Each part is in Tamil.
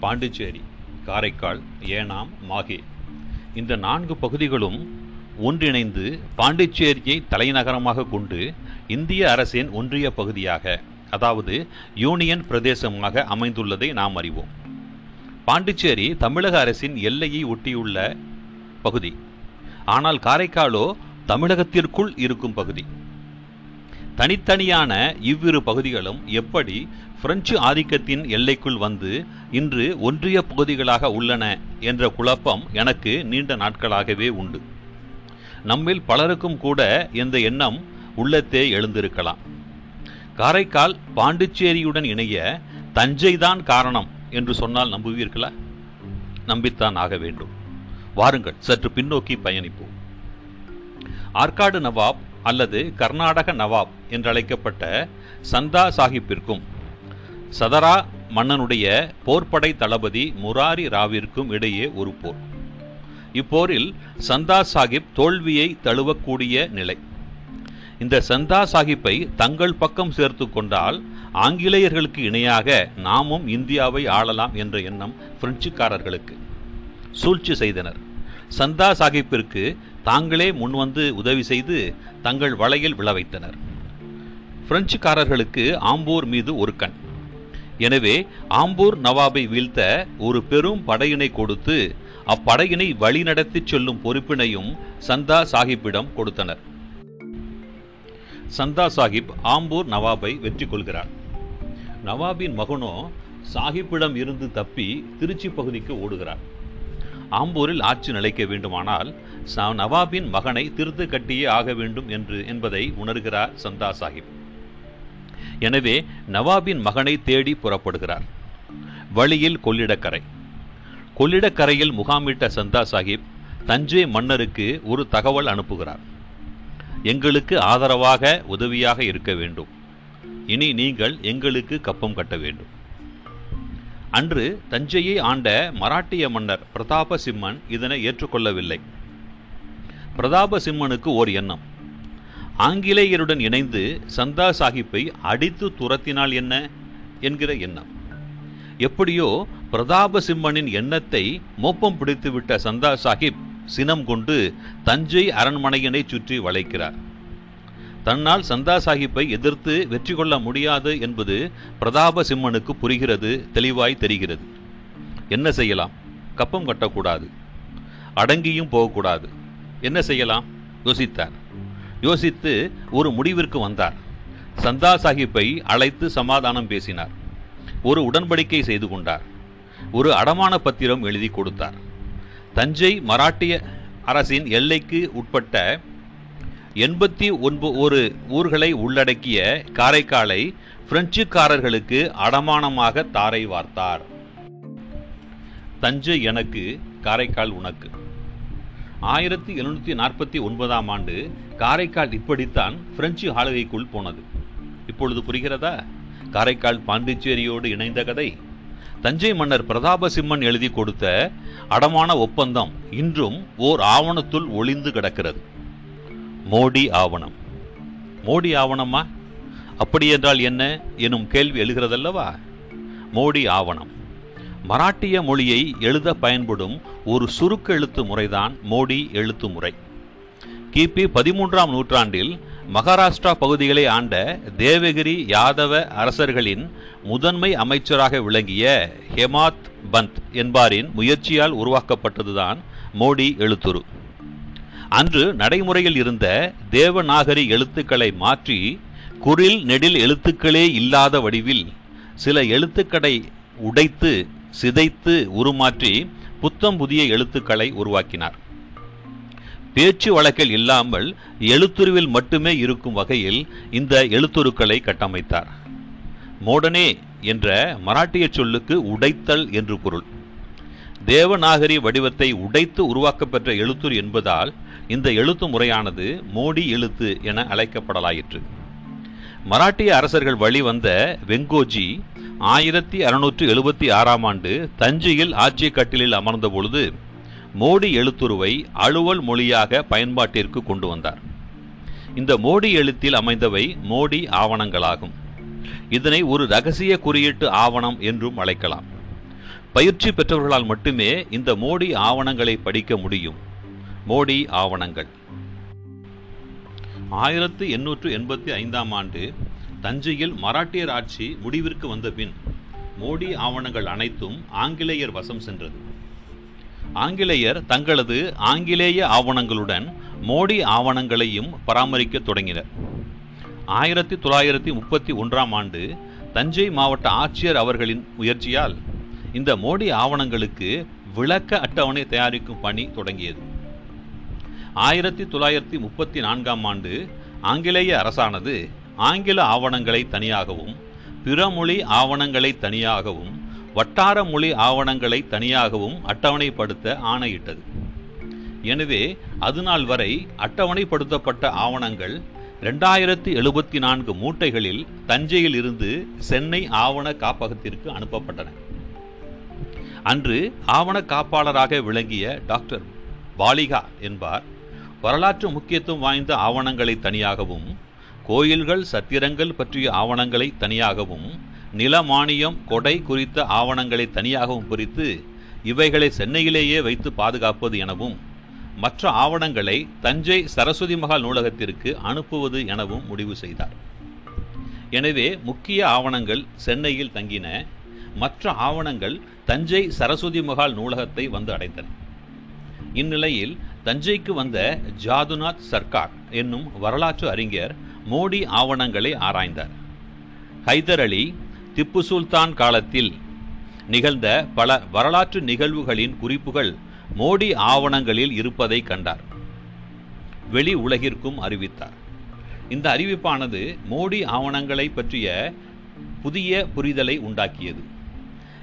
பாண்டிச்சேரி காரைக்கால் ஏனாம் மாகே இந்த நான்கு பகுதிகளும் ஒன்றிணைந்து பாண்டிச்சேரியை தலைநகரமாக கொண்டு இந்திய அரசின் ஒன்றிய பகுதியாக அதாவது யூனியன் பிரதேசமாக அமைந்துள்ளதை நாம் அறிவோம். பாண்டிச்சேரி தமிழக அரசின் எல்லையை ஒட்டியுள்ள பகுதி. ஆனால் காரைக்காலோ தமிழகத்திற்குள் இருக்கும் பகுதி. தனித்தனியான இவ்விரு பகுதிகளும் எப்படி பிரெஞ்சு ஆதிக்கத்தின் எல்லைக்குள் வந்து இன்று ஒன்றிய பகுதிகளாக உள்ளன என்ற குழப்பம் எனக்கு நீண்ட நாட்களாகவே உண்டு. நம்மில் பலருக்கும் கூட இந்த எண்ணம் உள்ளத்தே எழுந்திருக்கலாம். காரைக்கால் பாண்டிச்சேரியுடன் இணைய தஞ்சைதான் காரணம் என்று சொன்னால் நம்புவீர்களா? நம்பித்தான் ஆக வேண்டும். வாருங்கள் சற்று பின்னோக்கி பயணிப்போம். ஆற்காடு நவாப் அல்லது கர்நாடக நவாப் என்றழைக்கப்பட்ட சந்தா சாஹிப்பிற்கும் சதரா மன்னனுடைய போர்ப்படை தளபதி முராரி ராவிற்கும் இடையே ஒரு போர். இப்போரில் சந்தா சாஹிப் தோல்வியை தழுவக்கூடிய நிலை. இந்த சந்தா சாஹிப்பை தங்கள் பக்கம் சேர்த்து கொண்டால் ஆங்கிலேயர்களுக்கு இணையாக நாமும் இந்தியாவை ஆளலாம் என்ற எண்ணம் பிரெஞ்சுக்காரர்களுக்கு சூழ்ச்சி செய்தனர். சந்தா சாஹிப்பிற்கு தாங்களே முன்வந்து உதவி செய்து தங்கள் வலையில் விழ வைத்தனர். பிரெஞ்சுக்காரர்களுக்கு ஆம்பூர் மீது ஒரு கண். எனவே ஆம்பூர் நவாபை வீழ்த்த ஒரு பெரும் படையினை கொடுத்து அப்படையினை வழிநடத்திச் செல்லும் பொறுப்பினையும் சந்தா சாஹிப்பிடம் கொடுத்தனர். சந்தா சாஹிப் ஆம்பூர் நவாபை வெற்றி கொள்கிறார். நவாபின் மகனோ சாஹிப்பிடம் இருந்து தப்பி திருச்சி பகுதிக்கு ஓடுகிறார். ஆம்பூரில் ஆட்சி நிலைக்க வேண்டுமானால் நவாபின் மகனை திருத்து கட்டியே ஆக வேண்டும் என்று என்பதை உணர்கிறார் சந்தா சாஹிப். எனவே நவாபின் மகனை தேடி புறப்படுகிறார். வழியில் கொள்ளிடக்கரை. கொள்ளிடக்கரையில் முகாமிட்ட சந்தா சாஹிப் தஞ்சை மன்னருக்கு ஒரு தகவல் அனுப்புகிறார். எங்களுக்கு ஆதரவாக உதவியாக இருக்க வேண்டும். இனி நீங்கள் எங்களுக்கு கப்பம் கட்ட வேண்டும். அன்று தஞ்சையை ஆண்ட மராட்டிய மன்னர் பிரதாப சிம்மன் இதனை ஏற்றுக்கொள்ளவில்லை. பிரதாப சிம்மனுக்கு ஓர் எண்ணம். ஆங்கிலேயருடன் இணைந்து சந்தா சாஹிப்பை அடித்து துரத்தினால் என்ன? என்கிற எண்ணம். எப்படியோ பிரதாபசிம்மனின் எண்ணத்தை மோப்பம் பிடித்துவிட்ட சந்தா சாஹிப் சினம் கொண்டு தஞ்சை அரண்மனையினை சுற்றி வளைக்கிறார். தன்னால் சந்தா சாஹிப்பை எதிர்த்து வெற்றி கொள்ள முடியாது என்பது பிரதாபசிம்மனுக்கு புரிகிறது தெளிவாய் தெரிகிறது. என்ன செய்யலாம்? கப்பம் கட்டக்கூடாது. அடங்கியும் போகக்கூடாது. என்ன செய்யலாம்? யோசித்தார். யோசித்து ஒரு முடிவிற்கு வந்தார். சந்தா சாஹிப்பை அழைத்து சமாதானம் பேசினார். ஒரு உடன்படிக்கை செய்து கொண்டார். ஒரு அடமான பத்திரம் எழுதி கொடுத்தார். தஞ்சை மராட்டிய அரசின் எல்லைக்கு உட்பட்ட எண்பத்தி ஒன்பது ஒரு ஊர்களை உள்ளடக்கிய காரைக்காலை பிரெஞ்சுக்காரர்களுக்கு அடமானமாக தாரை வார்த்தார். தஞ்சை எனக்கு காரைக்கால் உனக்கு. ஆயிரத்தி எழுநூற்றி நாற்பத்தி ஒன்பதாம் ஆண்டு காரைக்கால் இப்படித்தான் பிரெஞ்சு ஆளுகைக்குள் போனது. இப்பொழுது புரிகிறதா? காரைக்கால் பாண்டிச்சேரியோடு இணைந்த கதை. தஞ்சை மன்னர் பிரதாபசிம்மன் எழுதி கொடுத்த அடமான ஒப்பந்தம் இன்றும் ஓர் ஆவணத்துள் ஒளிந்து கிடக்கிறது. மோடி ஆவணம். மோடி ஆவணமா? அப்படியென்றால் என்ன? எனும் கேள்வி எழுகிறதல்லவா? மோடி ஆவணம். மராட்டிய மொழியை எழுத பயன்படும் ஒரு சுருக்க எழுத்து முறைதான் மோடி எழுத்து முறை. கிபி பதிமூன்றாம் நூற்றாண்டில் மகாராஷ்டிரா பகுதிகளை ஆண்ட தேவகிரி யாதவ அரசர்களின் முதன்மை அமைச்சராக விளங்கிய ஹெமாத் பந்த் என்பாரின் முயற்சியால் உருவாக்கப்பட்டதுதான் மோடி எழுத்துரு. அன்று நடைமுறையில் இருந்த தேவநாகரி எழுத்துக்களை மாற்றி குரில் நெடில் எழுத்துக்களே இல்லாத வடிவில் சில எழுத்துக்களை உடைத்து சிதைத்து உருமாற்றி புத்தம் புதிய எழுத்துக்களை உருவாக்கினார். பேச்சு வழக்கில் இல்லாமல் எழுத்துருவில் மட்டுமே இருக்கும் வகையில் இந்த எழுத்துருக்களை கட்டமைத்தார். மோடனே என்ற மராட்டிய சொல்லுக்கு உடைத்தல் என்று பொருள். தேவநாகரி வடிவத்தை உடைத்து உருவாக்கப்பெற்ற எழுத்துரு என்பதால் இந்த எழுத்து முறையானது மோடி எழுத்து என அழைக்கப்படலாயிற்று. மராட்டிய அரசர்கள் வழிவந்த வெங்கோஜி ஆயிரத்தி அறுநூற்று எழுபத்தி ஆறாம் ஆண்டு தஞ்சையில் ஆட்சி கட்டிலில் அமர்ந்த பொழுது மோடி எழுத்துருவை அலுவல் மொழியாக பயன்பாட்டிற்கு கொண்டு வந்தார். இந்த மோடி எழுத்தில் அமைந்தவை மோடி ஆவணங்களாகும். இதனை ஒரு ரகசிய குறியீட்டு ஆவணம் என்றும் அழைக்கலாம். பயிற்சி பெற்றவர்களால் மட்டுமே இந்த மோடி ஆவணங்களை படிக்க முடியும். மோடி ஆவணங்கள். ஆயிரத்து எண்ணூற்று எண்பத்தி ஐந்தாம் ஆண்டு தஞ்சையில் மராட்டியர் ஆட்சி முடிவிற்கு வந்த பின் மோடி ஆவணங்கள் அனைத்தும் ஆங்கிலேயர் வசம் சென்றது. ஆங்கிலேயர் தங்களது ஆங்கிலேய ஆவணங்களுடன் மோடி ஆவணங்களையும் பராமரிக்க தொடங்கினர். ஆயிரத்தி தொள்ளாயிரத்தி முப்பத்தி ஒன்றாம் ஆண்டு தஞ்சை மாவட்ட ஆட்சியர் அவர்களின் முயற்சியால் இந்த மோடி ஆவணங்களுக்கு விளக்க அட்டவணை தயாரிக்கும் பணி தொடங்கியது. ஆயிரத்தி தொள்ளாயிரத்தி முப்பத்தி நான்காம் ஆண்டு ஆங்கிலேய அரசானது ஆங்கில ஆவணங்களை தனியாகவும் பிற மொழி ஆவணங்களை தனியாகவும் வட்டார மொழி ஆவணங்களை தனியாகவும் அட்டவணைப்படுத்த ஆணையிட்டது. எனவே அதுநாள் வரை அட்டவணைப்படுத்தப்பட்ட ஆவணங்கள் ரெண்டாயிரத்தி எழுபத்தி நான்கு மூட்டைகளில் தஞ்சையில் இருந்து சென்னை ஆவண காப்பகத்திற்கு அனுப்பப்பட்டன. அன்று ஆவண காப்பாளராக விளங்கிய டாக்டர் பாலிகா என்பார் வரலாற்று முக்கியத்துவம் வாய்ந்த ஆவணங்களை தனியாகவும் கோயில்கள் சத்திரங்கள் பற்றிய ஆவணங்களை தனியாகவும் நிலமானியம் கொடை குறித்த ஆவணங்களை தனியாகவும் குறித்து இவைகளை சென்னையிலேயே வைத்து பாதுகாப்பது எனவும் மற்ற ஆவணங்களை தஞ்சை சரஸ்வதி மகால் நூலகத்திற்கு அனுப்புவது எனவும் முடிவு செய்தார். எனவே முக்கிய ஆவணங்கள் சென்னையில் தங்கின மற்ற ஆவணங்கள் தஞ்சை சரஸ்வதி மகால் நூலகத்தை வந்து அடைந்தன. இந்நிலையில் தஞ்சைக்கு வந்த ஜாதுநாத் சர்க்கார் என்னும் வரலாற்று அறிஞர் மோடி ஆவணங்களை ஆராய்ந்தார். ஹைதர் அலி திப்பு சுல்தான் காலத்தில் நிகழ்ந்த பல வரலாற்று நிகழ்வுகளின் குறிப்புகள் மோடி ஆவணங்களில் இருப்பதை கண்டார். வெளி உலகிற்கும் அறிவித்தார். இந்த அறிவிப்பானது மோடி ஆவணங்களை பற்றிய புதிய புரிதலை உண்டாக்கியது.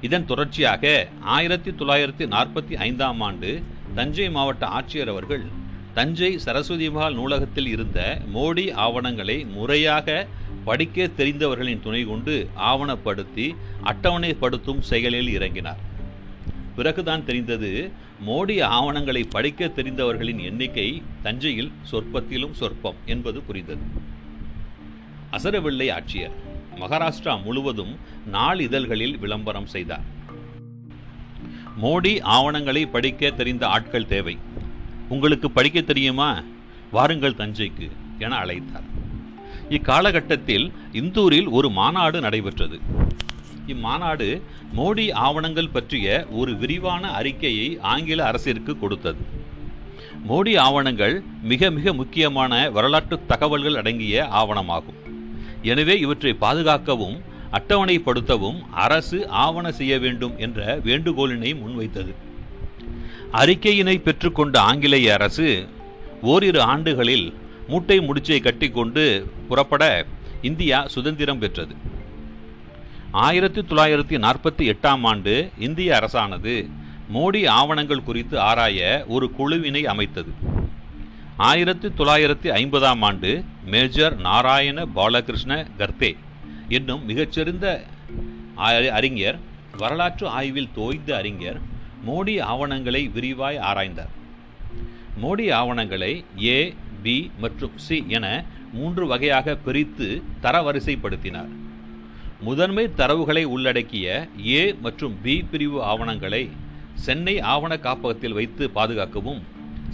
இதன் தொடர்ச்சியாக ஆயிரத்தி தொள்ளாயிரத்தி நாற்பத்தி ஐந்தாம் ஆண்டு தஞ்சை மாவட்ட ஆட்சியர் அவர்கள் தஞ்சை சரஸ்வதிபால் நூலகத்தில் இருந்த மோடி ஆவணங்களை முறையாக படிக்க தெரிந்தவர்களின் துணை கொண்டு ஆவணப்படுத்தி அட்டவணைப்படுத்தும் செயலில் இறங்கினார். பிறகுதான் தெரிந்தது மோடி ஆவணங்களை படிக்க தெரிந்தவர்களின் எண்ணிக்கை தஞ்சையில் சொற்பத்திலும் சொற்பம் என்பது புரிந்தது. அசரவில்லை ஆட்சியர் மகாராஷ்டிரா முழுவதும் நாளிதழ்களில் விளம்பரம் செய்தார். மோடி ஆவணங்களை படிக்க தெரிந்த ஆட்கள் தேவை. உங்களுக்கு படிக்க தெரியுமா? வாருங்கள் தஞ்சைக்கு என அழைத்தார். இக்காலகட்டத்தில் இந்தூரில் ஒரு மாநாடு நடைபெற்றது. இம்மாநாடு மோடி ஆவணங்கள் பற்றிய ஒரு விரிவான அறிக்கையை ஆங்கில அரசிற்கு கொடுத்தது. மோடி ஆவணங்கள் மிக மிக முக்கியமான வரலாற்று தகவல்கள் அடங்கிய ஆவணமாகும். எனவே இவற்றை பாதுகாக்கவும் அட்டவணைப்படுத்தவும் அரசு ஆவண செய்ய வேண்டும் என்ற வேண்டுகோளினை முன்வைத்தது. அறிக்கையினை பெற்றுக்கொண்ட ஆங்கிலேய அரசு ஓரிரு ஆண்டுகளில் மூட்டை முடிச்சை கட்டிக்கொண்டு புறப்பட இந்தியா சுதந்திரம் பெற்றது. ஆயிரத்தி தொள்ளாயிரத்தி நாற்பத்தி எட்டாம் ஆண்டு இந்திய அரசானது மோடி ஆவணங்கள் குறித்து ஆராய ஒரு குழுவினை அமைத்தது. ஆயிரத்தி தொள்ளாயிரத்தி ஐம்பதாம் ஆண்டு மேஜர் நாராயண பாலகிருஷ்ண கர்த்தே என்னும் மிகச்சிறந்த அறிஞர் வரலாற்று ஆய்வில் தோய்ந்த அறிஞர் மோடி ஆவணங்களை விரிவாய் ஆராய்ந்தார். மோடி ஆவணங்களை ஏ பி மற்றும் சி என மூன்று வகையாக பிரித்து தரவரிசைப்படுத்தினார். முதன்மை தரவுகளை உள்ளடக்கிய ஏ மற்றும் பி பிரிவு ஆவணங்களை சென்னை ஆவண காப்பகத்தில் வைத்து பாதுகாக்கவும்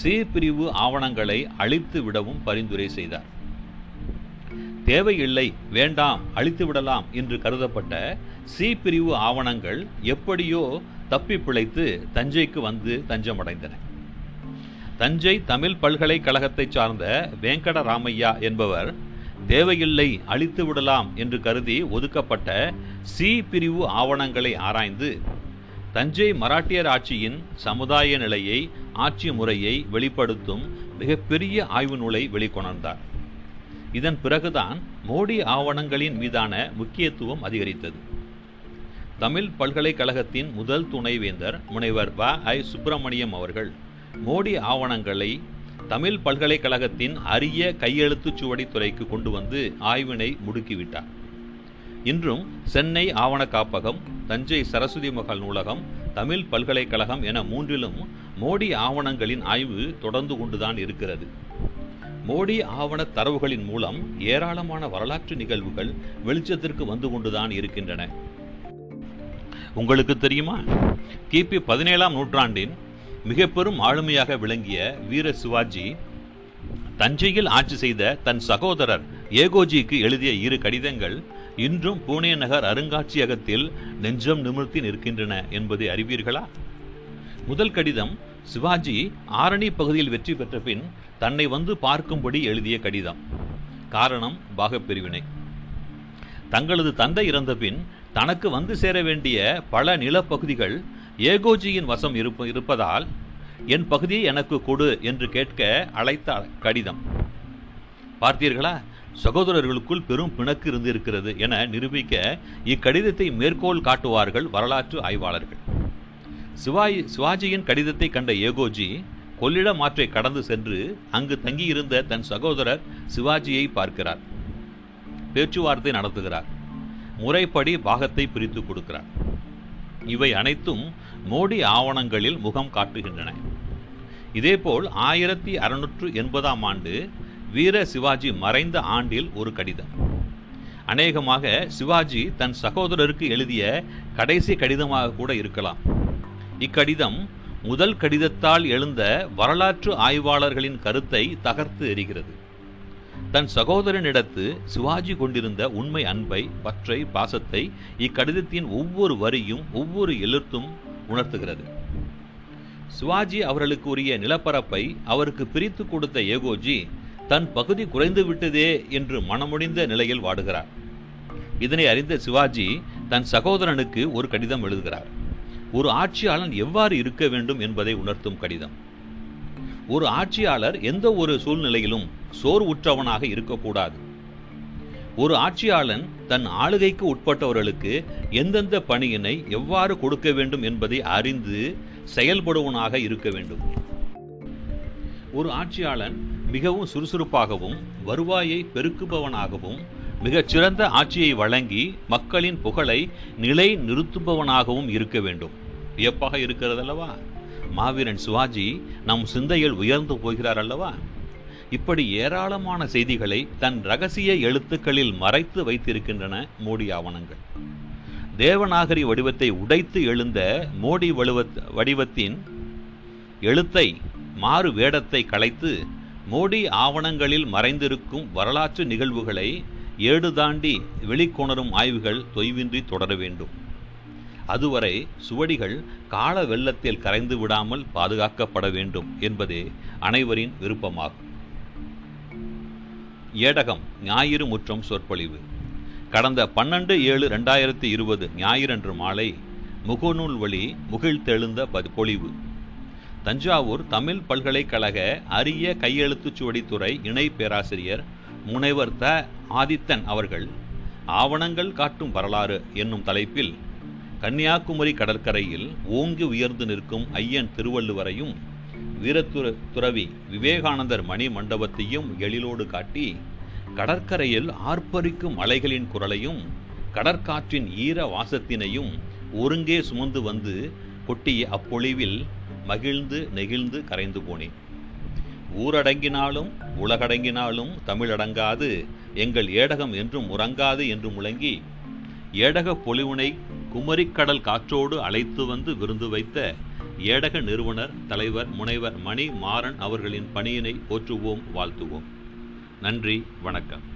சி பிரிவு ஆவணங்களை அழித்து விடவும் பரிந்துரை செய்தார். தேவையில்லை வேண்டாம் அழித்து விடலாம் என்று கருதப்பட்ட சி பிரிவு ஆவணங்கள் எப்படியோ தப்பி பிழைத்து தஞ்சைக்கு வந்து தஞ்சமடைந்தன. தஞ்சை தமிழ் பல்கலைக்கழகத்தைச் சார்ந்த வெங்கடராமையா என்பவர் தேவையில்லை அழித்து விடலாம் என்று கருதி ஒதுக்கப்பட்ட சி பிரிவு ஆவணங்களை ஆராய்ந்து தஞ்சை மராட்டியர் ஆட்சியின் சமுதாய நிலையை ஆட்சி முறையை வெளிப்படுத்தும் மிகப்பெரிய ஆய்வு நூலை வெளிக்கொணர்ந்தார். இதன் பிறகுதான் மோடி ஆவணங்களின் மீதான முக்கியத்துவம் அதிகரித்தது. தமிழ் பல்கலைக்கழகத்தின் முதல் துணைவேந்தர் முனைவர் வ. ஐ. சுப்பிரமணியம் அவர்கள் மோடி ஆவணங்களை தமிழ் பல்கலைக்கழகத்தின் அரிய கையெழுத்துச் சுவடி துறைக்கு கொண்டு வந்து ஆய்வினை முடுக்கிவிட்டார். இன்றும் சென்னை ஆவண காப்பகம் தஞ்சை சரஸ்வதி மகால் நூலகம் தமிழ் பல்கலைக்கழகம் என மூன்றிலும் மோடி ஆவணங்களின் ஆய்வு தொடர்ந்து கொண்டுதான் இருக்கிறது. மோடி ஆவண தரவுகளின் மூலம் ஏராளமான வரலாற்று நிகழ்வுகள் வெளிச்சத்திற்கு வந்து கொண்டுதான் இருக்கின்றன. உங்களுக்கு தெரியுமா? கிபி பதினேழாம் நூற்றாண்டின் மிக பெரும் ஆளுமையாக விளங்கிய வீர சிவாஜி தஞ்சையில் ஆட்சி செய்த தன் சகோதரர் ஏகோஜிக்கு எழுதிய இரு கடிதங்கள் இன்றும் பூனே நகர் அருங்காட்சியகத்தில் நெஞ்சம் நிமிர்த்தி நிற்கின்றன என்பதை அறிவீர்களா? முதல் கடிதம் சிவாஜி ஆரணி பகுதியில் வெற்றி பெற்ற பின் தன்னை வந்து பார்க்கும்படி எழுதிய கடிதம். காரணம் பாகப்பிரிவினை. தங்களது தந்தை இறந்த பின் தனக்கு வந்து சேர வேண்டிய பல நிலப்பகுதிகள் ஏகோஜியின் வசம் இருப்ப இருப்பதால் என் பகுதியை எனக்கு கொடு என்று கேட்க அழைத்த கடிதம். பார்த்தீர்களா? சகோதரர்களுக்குள் பெரும் பிணக்கு இருந்திருக்கிறது என நிரூபிக்க இக்கடிதத்தை மேற்கோள் காட்டுவார்கள் வரலாற்று ஆய்வாளர்கள். சிவாஜி சிவாஜியின் கடிதத்தை கண்ட ஏகோஜி கொள்ளிடம் ஆற்றை கடந்து சென்று அங்கு தங்கியிருந்த தன் சகோதரர் சிவாஜியை பார்க்கிறார். பேச்சுவார்த்தை நடத்துகிறார். முறைப்படி பாகத்தை பிரித்து கொடுக்கிறார். இவை அனைத்தும் மோடி ஆவணங்களில் முகம் காட்டுகின்றன. இதேபோல் ஆயிரத்தி அறுநூற்று எண்பதாம் ஆண்டு வீர சிவாஜி மறைந்த ஆண்டில் ஒரு கடிதம். அநேகமாக சிவாஜி தன் சகோதரருக்கு எழுதிய கடைசி கடிதமாக கூட இருக்கலாம். இக்கடிதம் முதல் கடிதத்தால் எழுந்த வரலாற்று ஆய்வாளர்களின் கருத்தை தகர்த்து எறிகிறது. தன் சகோதரனிடத்து சிவாஜி கொண்டிருந்த உண்மை அன்பை பற்றை பாசத்தை இக்கடிதத்தின் ஒவ்வொரு வரியும் ஒவ்வொரு எழுத்தும் உணர்த்துகிறது. சிவாஜி அவர்களுக்கு உரிய நிலப்பரப்பை அவருக்கு பிரித்து கொடுத்த ஏகோஜி தன் பகுதி குறைந்து விட்டதே என்று மனமுடிந்த நிலையில் வாடுகிறார். இதனை அறிந்த சிவாஜி தன் சகோதரனுக்கு ஒரு கடிதம் எழுதுகிறார். ஒரு ஆட்சியாளன் எவ்வாறு இருக்க வேண்டும் என்பதை உணர்த்தும் கடிதம். ஒரு ஆட்சியாளர் எந்த ஒரு சூழ்நிலையிலும் சோர்வுற்றவனாக இருக்கக்கூடாது. ஒரு ஆட்சியாளன் தன் ஆளுகைக்கு உட்பட்டவர்களுக்கு எந்தெந்த பணியினை எவ்வாறு கொடுக்க வேண்டும் என்பதை அறிந்து செயல்படுவனாக இருக்க வேண்டும். ஒரு ஆட்சியாளன் மிகவும் சுறுசுறுப்பாகவும் வருவாயை பெருக்குபவனாகவும் மிகச்சிறந்த ஆட்சியை வழங்கி மக்களின் புகழை நிலை நிறுத்துபவனாகவும் இருக்க வேண்டும். வியப்பாக இருக்கிறதல்லவா? மாவீரன் சிவாஜி நம் சிந்தையில் உயர்ந்து போகிறார் அல்லவா? இப்படி ஏராளமான செய்திகளை தன் ரகசிய எழுத்துக்களில் மறைத்து வைத்திருக்கின்றன மோடி ஆவணங்கள். தேவநாகரி வடிவத்தை உடைத்து எழுந்த மோடி வடிவத்தின் எழுத்தை மாறு வேடத்தை கலைத்து மோடி ஆவணங்களில் மறைந்திருக்கும் வரலாற்று நிகழ்வுகளை ஏடு தாண்டி வெளிக்கொணரும் ஆய்வுகள் தொய்வின்றி தொடர வேண்டும். அதுவரை சுவடிகள் கால வெள்ளத்தில் கரைந்து விடாமல் பாதுகாக்கப்பட வேண்டும் என்பதே அனைவரின் விருப்பமாகும். ஏடகம் ஞாயிறு முற்றம் சொற்பொழிவு. கடந்த பன்னெண்டு ஏழு ரெண்டாயிரத்தி இருபது ஞாயிறன்று மாலை முகநூல் வழி முகிழ்த்தெழுந்த பொழிவு. தஞ்சாவூர் தமிழ் பல்கலைக்கழக அரிய கையெழுத்துச் சுவடித்துறை இணை பேராசிரியர் முனைவர் த. ஆதித்தன் அவர்கள் ஆவணங்கள் காட்டும் வரலாறு என்னும் தலைப்பில் கன்னியாகுமரி கடற்கரையில் ஓங்கி உயர்ந்து நிற்கும் ஐயன் திருவள்ளுவரையும் வீரத்துற துறவி விவேகானந்தர் மணி மண்டபத்தையும் எழிலோடு காட்டி கடற்கரையில் ஆர்ப்பரிக்கும் அலைகளின் குரலையும் கடற்காற்றின் ஈர வாசத்தினையும் ஒருங்கே சுமந்து வந்து கொட்டிய அப்பொழிவில் மகிழ்ந்து நெகிழ்ந்து கரைந்து போனேன். ஊரடங்கினாலும் உலகடங்கினாலும் தமிழடங்காது எங்கள் ஏடகம் என்றும் உறங்காது என்று முழங்கி ஏடக பொலிவுனை குமரிக்கடல் காற்றோடு அழைத்து வந்து விருந்து வைத்த ஏடக நிறுவனர் தலைவர் முனைவர் மணி மாறன் அவர்களின் பணியினை போற்றுவோம் வாழ்த்துவோம். நன்றி வணக்கம்.